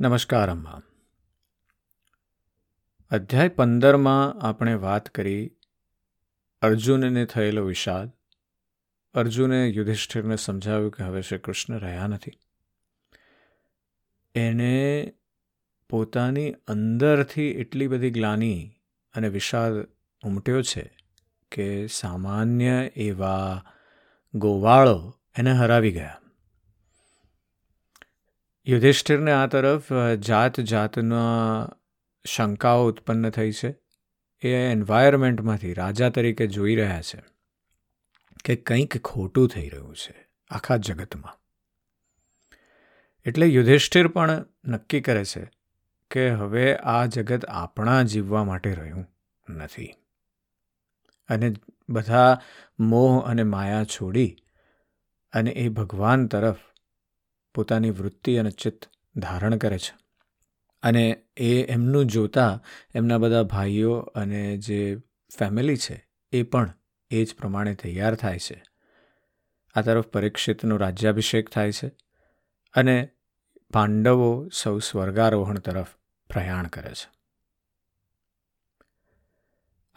નમસ્કાર, અમ્મા. અધ્યાય પંદરમાં આપણે વાત કરી અર્જુનને થયેલો વિષાદ અર્જુને યુધિષ્ઠિરને સમજાવ્યું કે હવે શ્રી કૃષ્ણ રહ્યા નથી. એને પોતાની અંદરથી એટલી બધી ગ્લાની અને વિષાદ ઉમટ્યો છે કે સામાન્ય એવા ગોવાળો એને હરાવી ગયા. યુધિષ્ઠિરને આ તરફ જાત જાતના શંકાઓ ઉત્પન્ન થઈ છે. એ એન્વાયરમેન્ટમાંથી રાજા તરીકે જોઈ રહ્યા છે કે કંઈક ખોટું થઈ રહ્યું છે આખા જગતમાં. એટલે યુધિષ્ઠિર પણ નક્કી કરે છે કે હવે આ જગત આપણા જીવવા માટે રહ્યું નથી. અને બધા મોહ અને માયા છોડી અને એ ભગવાન તરફ પોતાની વૃત્તિ અને ચિત્ત ધારણ કરે છે. અને એ એમનું જોતા એમના બધા ભાઈઓ અને જે ફેમિલી છે, એ પણ એ જ પ્રમાણે તૈયાર થાય છે. આ તરફ પરીક્ષિતનો રાજ્યાભિષેક થાય છે અને પાંડવો સૌ સ્વર્ગારોહણ તરફ પ્રયાણ કરે છે.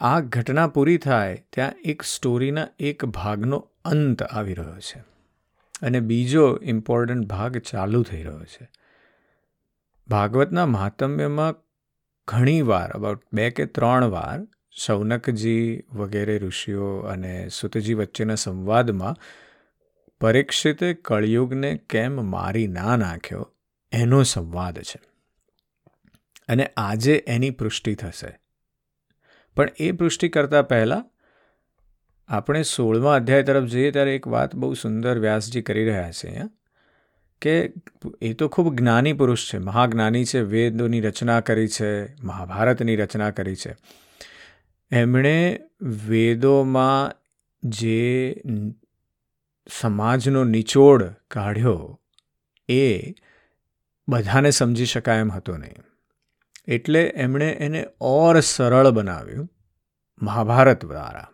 આ ઘટના પૂરી થાય ત્યાં એક સ્ટોરીના એક ભાગનો અંત આવી રહ્યો છે. અને બીજો ઇમ્પોર્ટન્ટ ભાગ ચાલુ થઈ રહ્યો છે. ભાગવતના મહાત્મ્યમાં ઘણીવાર અબાઉટ બે કે ત્રણ વાર શૌનકજી વગેરે ઋષિઓ અને સુતજી વચ્ચેના સંવાદમાં પરીક્ષિતે કળિયુગને કેમ મારી ના નાખ્યો એનો સંવાદ છે. અને આજે એની પૃષ્ટિ થશે. પણ એ પૃષ્ટિ કરતાં પહેલાં આપણે સોળમા અધ્યાય તરફ જઈએ ત્યારે એક વાત બહુ સુંદર વ્યાસજી કરી રહ્યા છે અહીંયા, કે એ તો ખૂબ જ્ઞાની પુરુષ છે, મહાજ્ઞાની છે, વેદોની રચના કરી છે, મહાભારતની રચના કરી છે. એમણે વેદોમાં જે સમાજનો નિચોડ કાઢ્યો એ બધાને સમજી શકાય એમ હતો નહીં. એટલે એમણે એને ઓર સરળ બનાવ્યું, મહાભારત દ્વારા.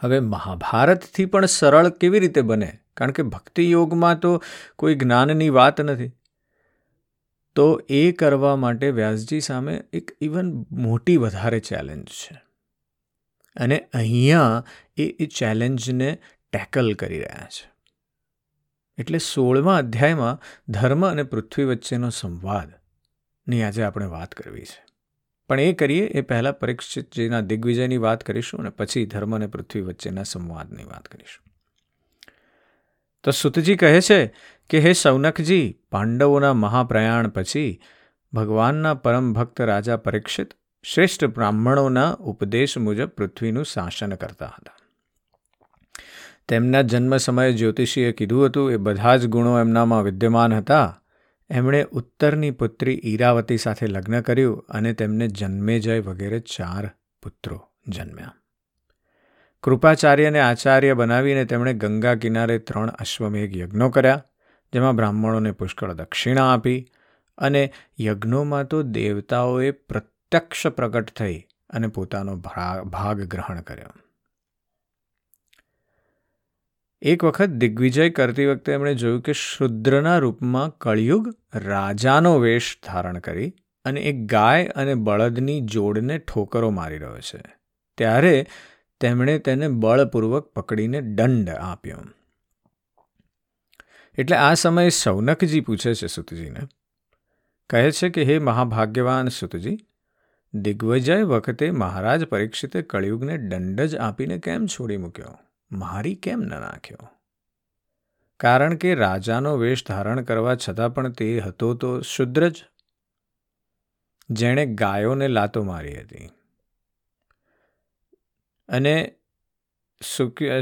હવે મહાભારતથી પણ સરળ કેવી રીતે બને? કારણ કે ભક્તિ યોગમાં તો કોઈ જ્ઞાનની વાત નથી. તો એ કરવા માટે વ્યાસજી સામે એક ઇવન મોટી વધારે ચેલેન્જ છે. અને અહીંયા એ એ ચેલેન્જને ટેકલ કરી રહ્યા છે. એટલે સોળમા અધ્યાયમાં ધર્મ અને પૃથ્વી વચ્ચેનો સંવાદની આજે આપણે વાત કરવી છે. પણ એ કરીએ, એ પહેલાં પરીક્ષિતજીના દિગ્વિજયની વાત કરીશું અને પછી ધર્મ અને પૃથ્વી વચ્ચેના સંવાદની વાત કરીશું. તો સુતજી કહે છે કે, હે સૌનકજી, પાંડવોના મહાપ્રયાણ પછી ભગવાનના પરમ ભક્ત રાજા પરીક્ષિત શ્રેષ્ઠ બ્રાહ્મણોના ઉપદેશ મુજબ પૃથ્વીનું શાસન કરતા હતા. તેમના જન્મ સમયે જ્યોતિષીએ કીધું હતું, એ બધા જ ગુણો એમનામાં વિદ્યમાન હતા. એમણે ઉત્તરની પુત્રી ઈરાવતી સાથે લગ્ન કર્યું અને તેમને જન્મેજય વગેરે ચાર પુત્રો જન્મ્યા. કૃપાચાર્યને આચાર્ય બનાવીને તેમણે ગંગા કિનારે ત્રણ અશ્વમેઘ યજ્ઞો કર્યા, જેમાં બ્રાહ્મણોને પુષ્કળ દક્ષિણા આપી અને યજ્ઞોમાં તો દેવતાઓએ પ્રત્યક્ષ પ્રગટ થઈ અને પોતાનો ભાગ ગ્રહણ કર્યો. એક વખત દિગ્વિજય કરતી વખતે એમણે જોયું કે શુદ્રના રૂપમાં કળિયુગ રાજાનો વેશ ધારણ કરી અને એક ગાય અને બળદની જોડને ઠોકરો મારી રહ્યો છે. ત્યારે તેમણે તેને બળપૂર્વક પકડીને દંડ આપ્યો. એટલે આ સમયે સૌનકજી પૂછે છે સુતજીને. કહે છે કે, હે મહાભાગ્યવાન સુતજી, દિગ્વિજય વખતે મહારાજ પરીક્ષિતે કળિયુગને દંડ જ આપીને કેમ છોડી મૂક્યો? મારી કેમ ન નાખ્યો? કારણ કે રાજાનો વેશ ધારણ કરવા છતાં પણ તે હતો તો શુદ્ર જ. જેણે ગાયોને લાતો મારી હતી. અને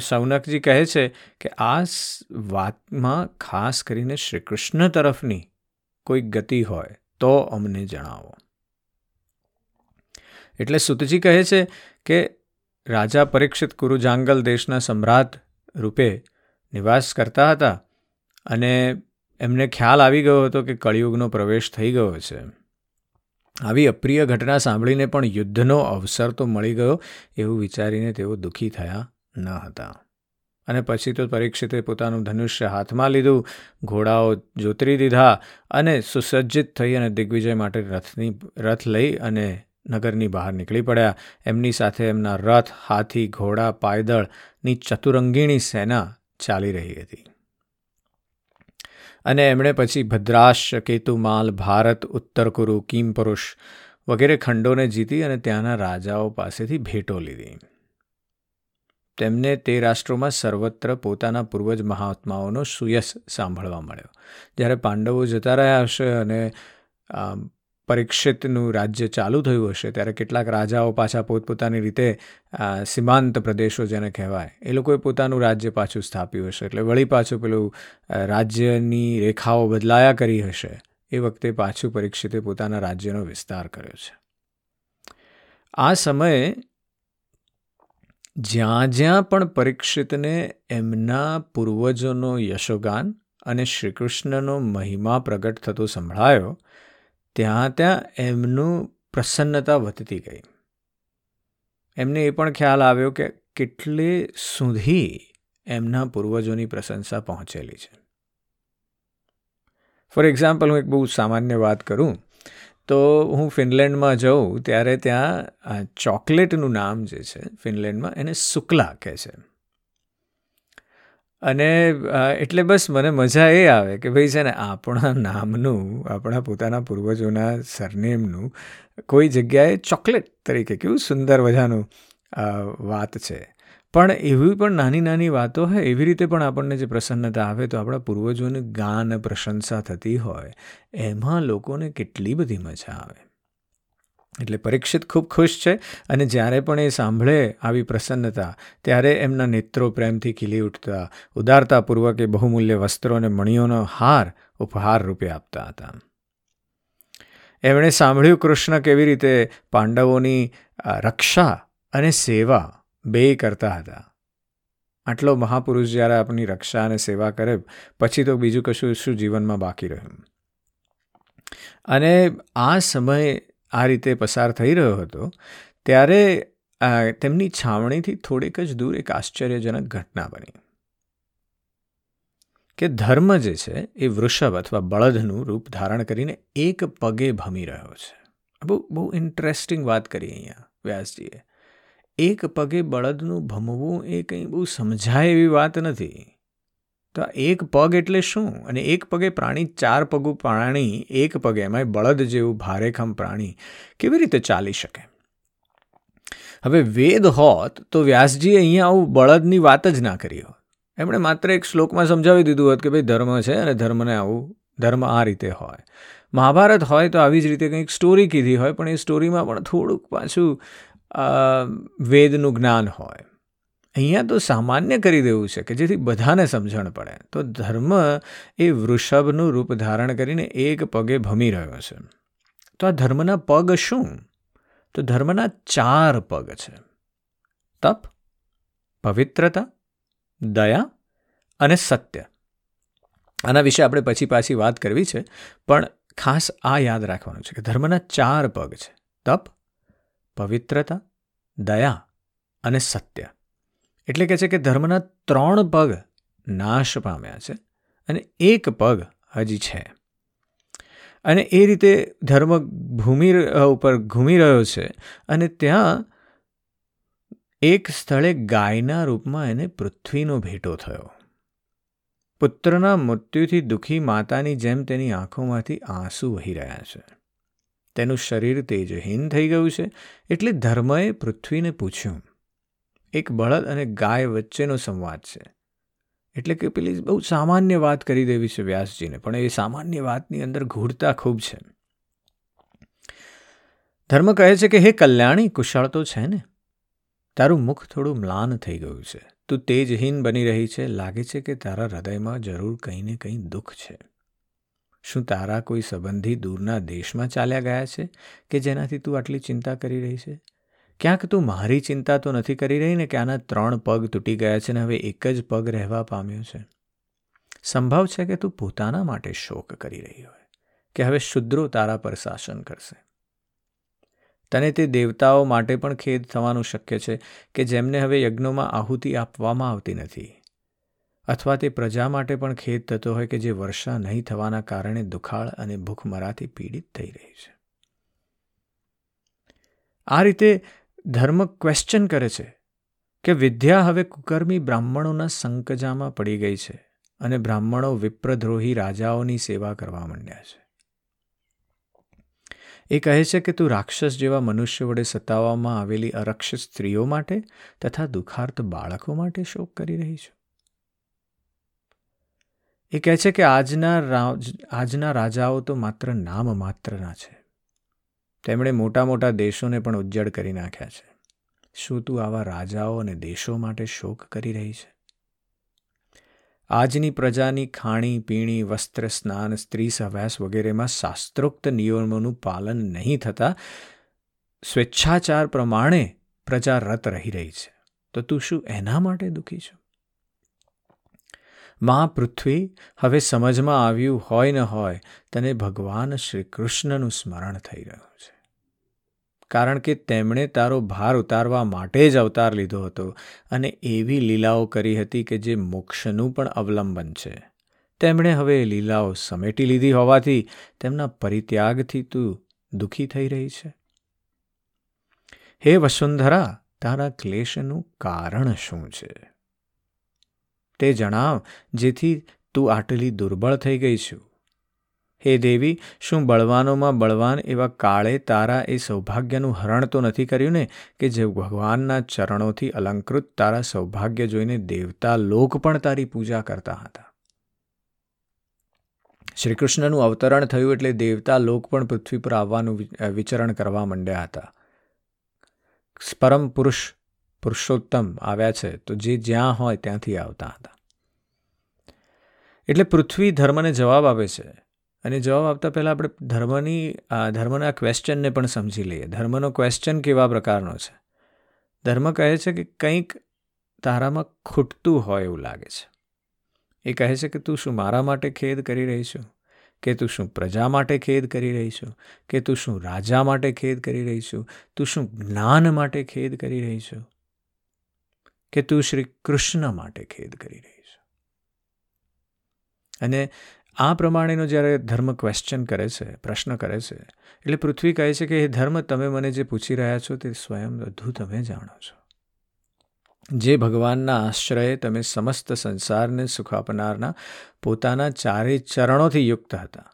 સૌનકજી કહે છે કે આ વાતમાં ખાસ કરીને શ્રી કૃષ્ણ તરફની કોઈ ગતિ હોય તો અમને જણાવો. એટલે સુતજી કહે છે કે રાજા પરીક્ષિત કુરુજાંગલ દેશના સમ્રાટ રૂપે નિવાસ કરતા હતા અને એમને ખ્યાલ આવી ગયો હતો કે કળિયુગનો પ્રવેશ થઈ ગયો છે. આવી અપ્રિય ઘટના સાંભળીને પણ યુદ્ધનો અવસર તો મળી ગયો એવું વિચારીને તેઓ દુઃખી થયા ન હતા. અને પછી તો પરીક્ષિતે પોતાનું ધનુષ્ય હાથમાં લીધું, ઘોડાઓ જોતરી દીધા અને સુસજ્જિત થઈ અને દિગ્વિજય માટે રથની, રથ લઈ અને નગરની બહાર નીકળી પડ્યા. એમની સાથે એમના રથ, હાથી, ઘોડા પાયદળની ચતુરંગીણી સેના ચાલી રહી હતી. અને એમણે પછી ભદ્રાશ, કેતુમાલ, ભારત, ઉત્તર કુરુ કિમપુરુષ વગેરે ખંડોને જીતી અને ત્યાંના રાજાઓ પાસેથી ભેટો લીધી. તેમને તે રાષ્ટ્રોમાં સર્વત્ર પોતાના પૂર્વજ મહાત્માઓનો સુયસ સાંભળવા મળ્યો. જ્યારે પાંડવો જતા રહ્યા હશે અને પરીક્ષિતનું રાજ્ય ચાલુ થયું હશે, ત્યારે કેટલાક રાજાઓ પાછા પોતપોતાની રીતે સીમાંત પ્રદેશો જેને કહેવાય, એ લોકોએ પોતાનું રાજ્ય પાછું સ્થાપ્યું હશે. એટલે વળી પાછું પેલું રાજ્યની રેખાઓ બદલાયા કરી હશે, એ વખતે પાછું પરીક્ષિતે પોતાના રાજ્યનો વિસ્તાર કર્યો છે. આ સમયે જ્યાં જ્યાં પણ પરીક્ષિતને એમના પૂર્વજોનો યશોગાન અને શ્રીકૃષ્ણનો મહિમા પ્રગટ થતો સંભળાયો ત્યાં ત્યાં એમનું પ્રસન્નતા વધતી ગઈ. એમને એ પણ ખ્યાલ આવ્યો કે કેટલે સુધી એમના પૂર્વજોની પ્રશંસા પહોંચેલી છે. ફોર એક્ઝામ્પલ હું એક બહુ સામાન્ય વાત કરું, તો હું ફિનલેન્ડમાં જઉં ત્યારે ત્યાં ચોકલેટનું નામ જે છે ફિનલેન્ડમાં એને શુક્લા કહે છે. અને એટલે બસ મને મજા એ આવે કે ભાઈ છે ને આપણા નામનું, આપણા પોતાના પૂર્વજોના સરનેમનું કોઈ જગ્યાએ ચોકલેટ તરીકે કેવું સુંદર મજાનું વાત છે. પણ એવી પણ નાની નાની વાતો હોય, એવી રીતે પણ આપણને જે પ્રસન્નતા આવે તો આપણા પૂર્વજોને ગાન પ્રશંસા થતી હોય, એમાં લોકોને કેટલી બધી મજા આવે. એટલે પરીક્ષિત ખૂબ ખુશ છે અને જ્યારે પણ એ સાંભળે આવી પ્રસન્નતા, ત્યારે એમના નેત્રો પ્રેમથી ખીલી ઉઠતા, ઉદારતાપૂર્વક એ બહુમૂલ્ય વસ્ત્રો અને મણીઓનો હાર ઉપહાર રૂપે આપતા હતા. એમણે સાંભળ્યું કૃષ્ણ કેવી રીતે પાંડવોની રક્ષા અને સેવા બે કરતા હતા. આટલો મહાપુરુષ જ્યારે આપણી રક્ષા અને સેવા કરે, પછી તો બીજું કશું શું જીવનમાં બાકી રહ્યું? અને આ સમય આ રીતે પસાર થઈ રહ્યો હતો, ત્યારે તેમની છાવણીથી થોડીક જ દૂર એક આશ્ચર્યજનક ઘટના બની. કે ધર્મ જે છે, એ વૃષભ અથવા બળદનું રૂપ ધારણ કરીને એક પગે ભમી રહ્યો છે. બહુ બહુ ઇન્ટરેસ્ટિંગ વાત કરી અહીંયા, વ્યાસજીએ. એક પગે બળદનું ભમવું એ કંઈ બહુ સમજાય એવી વાત નથી. તો એક પગ એટલે શું? અને એક પગે પ્રાણી, ચાર પગું પ્રાણી, એક પગે એમાંય બળદ જેવું ભારેખમ પ્રાણી કેવી રીતે ચાલી શકે? હવે વેદ હોત તો વ્યાસજીએ અહીંયા આવું બળદની વાત જ ના કરી હોત. એમણે માત્ર એક શ્લોકમાં સમજાવી દીધું હોત કે ભાઈ ધર્મ છે અને ધર્મને આવું, ધર્મ આ રીતે હોય. મહાભારત હોય તો આવી જ રીતે કંઈક સ્ટોરી કીધી હોય, પણ એ સ્ટોરીમાં પણ થોડુંક પાછું વેદનું જ્ઞાન હોય. અહીંયા તો સામાન્ય કરી દેવું છે કે જેથી બધાને સમજણ પડે. તો ધર્મ એ વૃષભનું રૂપ ધારણ કરીને એક પગે ભમી રહ્યો છે. તો આ ધર્મના પગ શું? તો ધર્મના ચાર પગ છે. તપ, પવિત્રતા, દયા અને સત્ય. આના વિશે આપણે પછી પાછી વાત કરવી છે, પણ ખાસ આ યાદ રાખવાનું છે કે ધર્મના ચાર પગ છે. તપ, પવિત્રતા, દયા અને સત્ય. એટલે કહે છે કે ધર્મના ત્રણ પગ નાશ પામ્યા છે અને એક પગ હજી છે. અને એ રીતે ધર્મ ભૂમિ ઉપર ઘૂમી રહ્યો છે અને ત્યાં એક સ્થળે ગાયના રૂપમાં એને પૃથ્વીનો ભેટો થયો. પુત્રના મૃત્યુથી દુઃખી માતાની જેમ તેની આંખોમાંથી આંસુ વહી રહ્યા છે. તેનું શરીર તેજહીન થઈ ગયું છે એટલે ધર્મએ પૃથ્વીને પૂછ્યું એક બળદ અને ગાય વચ્ચેનો સંવાદ છે. એટલે કે પેલી બહુ સામાન્ય વાત કરી દેવી છે વ્યાસજીને, પણ એ સામાન્ય વાતની અંદર ઘૂરતા ખૂબ છે. ધર્મ કહે છે કે, હે કલ્યાણી, કુશળ તો છે ને? તારું મુખ થોડું મ્લાન થઈ ગયું છે. તું તેજહીન બની રહી છે. લાગે છે કે તારા હૃદયમાં જરૂર કંઈ ને કંઈ દુઃખ છે. શું તારા કોઈ સંબંધી દૂરના દેશમાં ચાલ્યા ગયા છે? કે જેનાથી તું આટલી ચિંતા કરી રહી છે? ક્યાંક તું મારી ચિંતા તો નથી કરી રહી ને કે આના ત્રણ પગ તૂટી ગયા છે ને હવે એક જ પગ રહેવા પામ્યો છે? સંભવ છે કે તું પોતાના માટે શોક કરી રહી હોય, કે હવે શુદ્રો તારા પર શાસન કરશે? તને તે દેવતાઓ માટે પણ ખેદ થવાનું શક્ય છે કે જેમને હવે યજ્ઞોમાં આહુતિ આપવામાં આવતી નથી? અથવા તે પ્રજા માટે પણ ખેદ થતો હોય કે જે વર્ષા નહીં થવાના કારણે દુખાળ અને ભૂખમરાથી પીડિત થઈ રહી છે? આ રીતે ધર્મ ક્વેશ્ચન કરે છે કે વિદ્યા હવે કુકર્મી બ્રાહ્મણોના સંકજામાં પડી ગઈ છે અને બ્રાહ્મણો વિપ્રદ્રોહી રાજાઓની સેવા કરવા માંડ્યા છે. એ કહે છે કે તું રાક્ષસ જેવા મનુષ્ય વડે સતાવવામાં આવેલી અરક્ષિત સ્ત્રીઓ માટે તથા દુઃખાર્થ બાળકો માટે શોક કરી રહી છું. એ કહે છે કે આજના આજના રાજાઓ તો માત્ર નામ માત્રના છે. તેમણે મોટા મોટા દેશોને પણ ઉજ્જડ કરી નાખ્યા છે. શું તું આવા રાજાઓ અને દેશો માટે શોક કરી રહી છે? આજની પ્રજાની ખાણી, પીણી, વસ્ત્ર, સ્નાન, સ્ત્રી સહવાસ વગેરેમાં શાસ્ત્રોક્ત નિયમોનું પાલન નહીં થતાં સ્વેચ્છાચાર પ્રમાણે પ્રજા રત રહી રહી છે. તો તું શું એના માટે દુઃખી છું? મા પૃથ્વી, હવે સમજમાં આવ્યું હોય ન હોય, તને ભગવાન શ્રી કૃષ્ણનું સ્મરણ થઈ રહ્યું છે. કારણ કે તેમણે તારો ભાર ઉતારવા માટે જ અવતાર લીધો હતો અને એવી લીલાઓ કરી હતી કે જે મોક્ષનું પણ અવલંબન છે. તેમણે હવે લીલાઓ સમેટી લીધી હોવાથી તેમના પરિત્યાગથી તું દુઃખી થઈ રહી છે. હે વસુંધરા, તારા ક્લેશનું કારણ શું છે? તે જણાવ, જેથી તું આટલી દુર્બળ થઈ ગઈ છું. હે દેવી, શું બળવાનોમાં બળવાન એવા કાળે તારા એ સૌભાગ્યનું હરણ તો નથી કર્યું ને? કે જે ભગવાનના ચરણોથી અલંકૃત તારા સૌભાગ્ય જોઈને દેવતા લોક પણ તારી પૂજા કરતા હતા. શ્રી કૃષ્ણનું અવતરણ થયું એટલે દેવતા લોક પણ પૃથ્વી પર આવવાનું વિચરણ કરવા માંડ્યા હતા. પરમ પુરુષ, પુરુષોત્તમ આવ્યા છે, તો જે જ્યાં હોય ત્યાંથી આવતા હતા. એટલે પૃથ્વી ધર્મને જવાબ આપે છે અને જવાબ આપતા પહેલાં આપણે ધર્મની ધર્મના ક્વેશ્ચનને પણ સમજી લઈએ. ધર્મનો ક્વેશ્ચન કેવા પ્રકારનો છે? ધર્મ કહે છે કે કંઈક તારામાં ખૂટતું હોય એવું લાગે છે. એ કહે છે કે તું શું મારા માટે ખેદ કરી રહી છું? કે તું શું પ્રજા માટે ખેદ કરી રહી છું? કે તું શું રાજા માટે ખેદ કરી રહી છું? તું શું જ્ઞાન માટે ખેદ કરી રહી છું? કે તું શ્રી કૃષ્ણ માટે ખેદ કરી રહી છું? અને આ પ્રમાણેનો જ્યારે ધર્મ ક્વેશ્ચન કરે છે, પ્રશ્ન કરે છે, એટલે પૃથ્વી કહે છે કે એ ધર્મ, તમે મને જે પૂછી રહ્યા છો તે સ્વયં બધું તમે જાણો છો. જે ભગવાનના આશ્રયે તમે સમસ્ત સંસારને સુખ આપનારના પોતાના ચારે ચરણોથી યુક્ત હતા.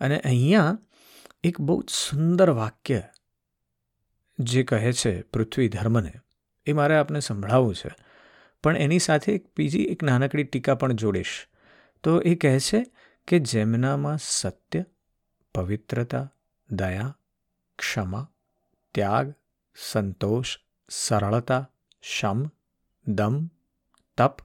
અને અહીંયા એક બહુ સુંદર વાક્ય જે કહે છે પૃથ્વી ધર્મને, એ મારે આપને સંભળાવવું છે. પણ એની સાથે એક બીજી એક નાનકડી ટીકા પણ જોડીશ. તો એ કહે છે કે જેમનામાં સત્ય પવિત્રતા દયા ક્ષમા ત્યાગ સંતોષ સરળતા શમ દમ તપ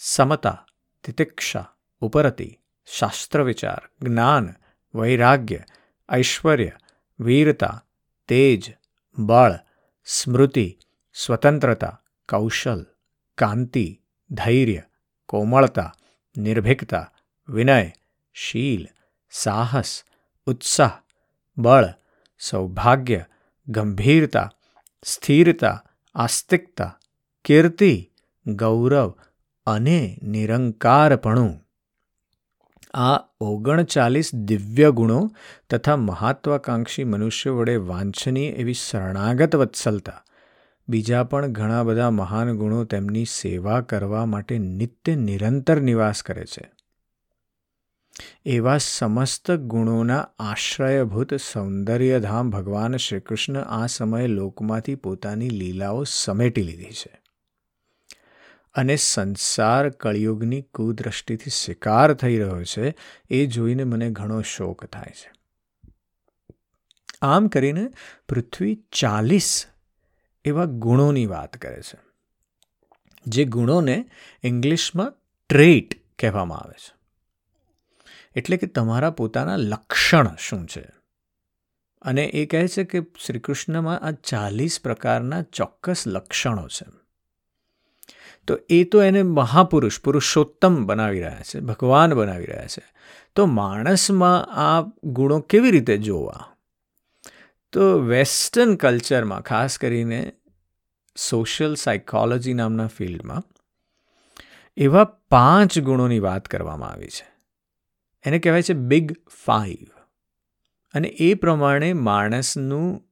સમતા તિતિક્ષા ઉપરતિ શાસ્ત્ર વિચાર જ્ઞાન વૈરાગ્ય ઐશ્વર્ય વીરતા તેજ બળ સ્મૃતિ સ્વતંત્રતા કૌશલ કાંતિ ધૈર્ય કોમળતા નિર્ભીકતા, વિનય, શીલ, સાહસ, ઉત્સાહ, બળ, સૌભાગ્ય, ગંભીરતા, સ્થિરતા, આસ્તિકતા, કીર્તિ, ગૌરવ અને નિરંકારપણું. આ ઓગણચાલીસ દિવ્ય ગુણો તથા મહત્વાકાંક્ષી મનુષ્ય વડે વાંછનીય એવી શરણાગત વત્સલતા બીજા પણ ઘણા બધા મહાન ગુણો તેમની સેવા કરવા માટે નિત્ય નિરંતર નિવાસ કરે છે. એવા સમસ્ત ગુણોના આશ્રયભૂત સૌંદર્યધામ ભગવાન શ્રીકૃષ્ણ આ સમયે લોકમાંથી પોતાની લીલાઓ સમેટી લીધી છે અને સંસાર કળિયુગની કુદ્રષ્ટિથી શિકાર થઈ રહ્યો છે એ જોઈને મને ઘણો શોક થાય છે. આમ કરીને પૃથ્વી ચાલીસ એવા ગુણોની વાત કરે છે. જે ગુણોને ઇંગ્લિશમાં ટ્રેટ કહેવામાં આવે છે. એટલે કે તમારા પોતાના લક્ષણ શું છે? અને એ કહે છે કે શ્રી કૃષ્ણમાં આ ચાલીસ પ્રકારના ચોક્કસ લક્ષણો છે. તો એ તો એને મહાપુરુષ, પુરુષોત્તમ બનાવી રહ્યા છે, ભગવાન બનાવી રહ્યા છે. તો માણસમાં આ ગુણો કેવી રીતે જોવા? તો વેસ્ટર્ન કલ્ચરમાં, ખાસ કરીને સોશિયલ સાયકોલોજી નામના ફિલ્ડમાં, એવા પાંચ ગુણોની વાત કરવામાં આવી છે. એને કહેવાય છે બિગ ફાઈવ અને એ પ્રમાણે માણસનું,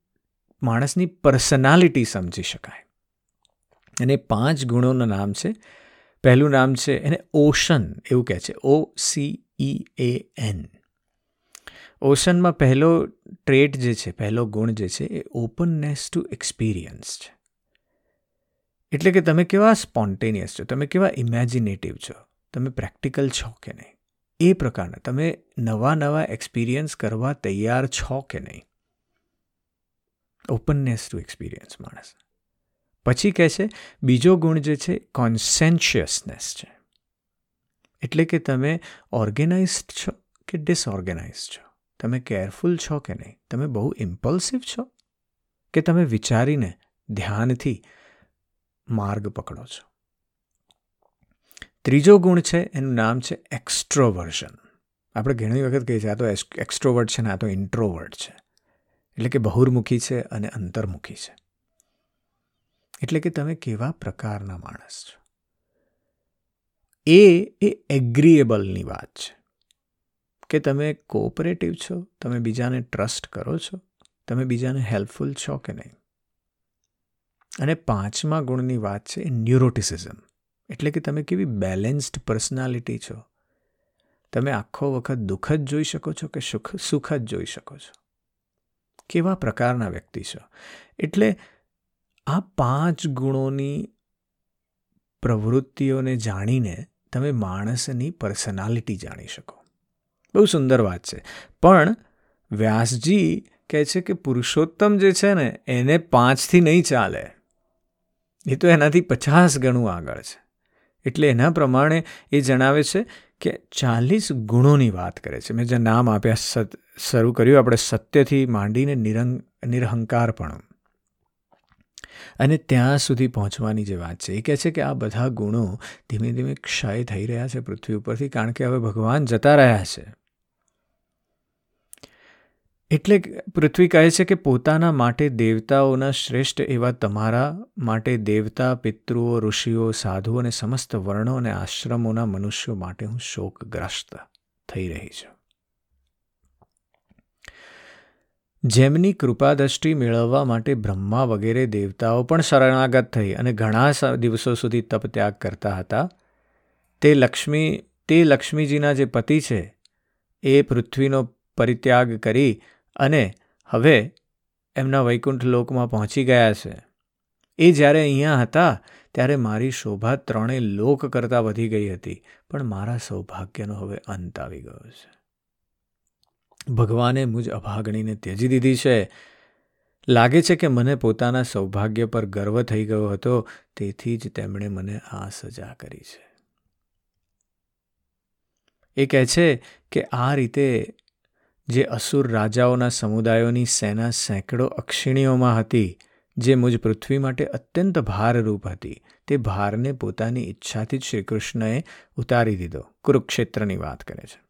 માણસની પર્સનાલિટી સમજી શકાય. અને પાંચ ગુણોનું નામ છે. પહેલું નામ છે એને ઓશન, એવું કહે છે. O C E A N ઓશનમાં પહેલો ટ્રેટ જે છે, પહેલો ગુણ જે છે, એ ઓપનનેસ ટુ એક્સપિરિયન્સ છે. એટલે કે તમે કેવા સ્પોન્ટેનિયસ છો, તમે કેવા ઇમેજિનેટિવ છો, તમે પ્રેક્ટિકલ છો કે નહીં? એ પ્રકારના તમે નવા નવા એક્સપિરિયન્સ કરવા તૈયાર છો કે નહીં? ઓપનનેસ ટુ એક્સપિરિયન્સ માણસ. પછી કહે છે, બીજો ગુણ જે છે કોન્સેન્શિયસનેસ છે. એટલે કે તમે ઓર્ગેનાઇઝડ છો કે ડિસઓર્ગેનાઇઝ છો? તમે કેરફુલ છો કે નહીં? તમે બહુ ઇમ્પલ્સિવ છો? કે તમે વિચારીને ધ્યાનથી માર્ગ પકડો છો? ત્રીજો ગુણ છે, એનું નામ છે એક્સ્ટ્રોવર્ઝન આપણે ઘણી વખત કહીએ છીએ, આ તો એક્સ્ટ્રોવર્ટ છે ને આ તો ઇન્ટ્રોવર્ટ છે. એટલે કે બહુર્મુખી છે અને અંતર્મુખી છે. એટલે કે તમે કેવા પ્રકારના માણસ છો? એ એ એગ્રીએબલની વાત છે. કે તમે કોઓપરેટિવ છો, તમે બીજાને ટ્રસ્ટ કરો છો, તમે બીજાને હેલ્પફુલ છો કે નહીં? અને પાંચમા ગુણની વાત છે ન્યુરોટિસિઝમ એટલે કે તમે કેવી બેલેન્સ્ડ પર્સનાલિટી છો. તમે આખો વખત દુઃખ જ જોઈ શકો છો કે સુખ સુખ જ જોઈ શકો છો. કેવા પ્રકારના વ્યક્તિ છો? એટલે આ પાંચ ગુણોની પ્રવૃત્તિઓને જાણીને તમે માણસની પર્સનાલિટી જાણી શકો. બહુ સુંદર વાત છે. પણ વ્યાસજી કહે છે કે પુરુષોત્તમ જે છે ને, એને પાંચથી નહીં ચાલે. એ તો એનાથી પચાસ ગણું આગળ છે. એટલે એના પ્રમાણે એ જણાવે છે કે ચાલીસ ગુણોની વાત કરે છે. મેં જે નામ આપ્યા, સત, શરૂ કર્યું, આપણે સત્યથી માંડીને નિરંગ નિરહંકાર પણ અને ત્યાં સુધી પહોંચવાની જે વાત છે, એ કહે છે કે આ બધા ગુણો ધીમે ધીમે ક્ષય થઈ રહ્યા છે પૃથ્વી ઉપરથી, કારણ કે હવે ભગવાન જતા રહ્યા છે. એટલે પૃથ્વી કહે છે કે પોતાના માટે દેવતાઓના શ્રેષ્ઠ એવા તમારા માટે દેવતા, પિતૃઓ, ઋષિઓ સાધુઓ અને સમસ્ત વર્ણો અને આશ્રમોના મનુષ્યો માટે હું શોકગ્રસ્ત થઈ રહી છું. જેમની કૃપાદ્રષ્ટિ મેળવવા માટે બ્રહ્મા વગેરે દેવતાઓ પણ શરણાગત થઈ અને ઘણા દિવસો સુધી તપ ત્યાગ કરતા હતા, તે લક્ષ્મી, તે લક્ષ્મીજીના જે પતિ છે, એ પૃથ્વીનો પરિત્યાગ કરી અને હવે એમના વૈકુંઠ લોકમાં પહોંચી ગયા છે. એ જ્યારે અહીંયા હતા, ત્યારે મારી શોભા ત્રણેય લોક કરતાં વધી ગઈ હતી, પણ મારા સૌભાગ્યનો હવે અંત આવી ગયો છે. ભગવાને મુજ અભાગણીને ત્યજી દીધી છે. લાગે છે કે મને પોતાના સૌભાગ્ય પર ગર્વ થઈ ગયો હતો, તેથી જ તેમણે મને આ સજા કરી છે. એ કહે છે કે આ રીતે જે અસુર રાજાઓના સમુદાયોની સેના સેંકડો અક્ષિણીઓમાં હતી, જે મુજ પૃથ્વી માટે અત્યંત ભારરૂપ હતી, તે ભારને પોતાની ઈચ્છાથી જ શ્રીકૃષ્ણએ ઉતારી દીધો. કુરુક્ષેત્રની વાત કરે છે.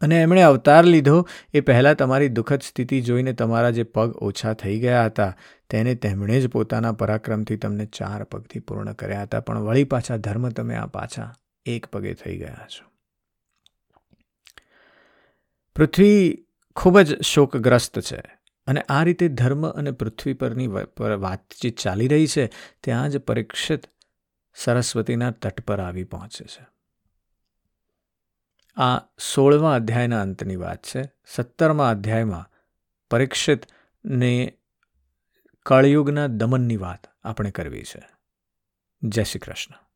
અને એમણે અવતાર લીધો, એ પહેલાં તમારી દુઃખદ સ્થિતિ જોઈને તમારા જે પગ ઓછા થઈ ગયા હતા, તેને તેમણે જ પોતાના પરાક્રમથી તમને ચાર પગથી પૂર્ણ કર્યા હતા, પણ વળી પાછા ધર્મ તમે આ પાછા એક પગે થઈ ગયા છો. પૃથ્વી ખૂબ જ શોકગ્રસ્ત છે. અને આ રીતે ધર્મ અને પૃથ્વી પરની વાતચીત ચાલી રહી છે, ત્યાં જ પરીક્ષિત સરસ્વતીના તટ પર આવી પહોંચે છે. આ સોળમા અધ્યાયના અંતની વાત છે. સત્તરમા અધ્યાયમાં પરીક્ષિતને કળયુગના દમનની વાત આપણે કરવી છે. જય શ્રી કૃષ્ણ.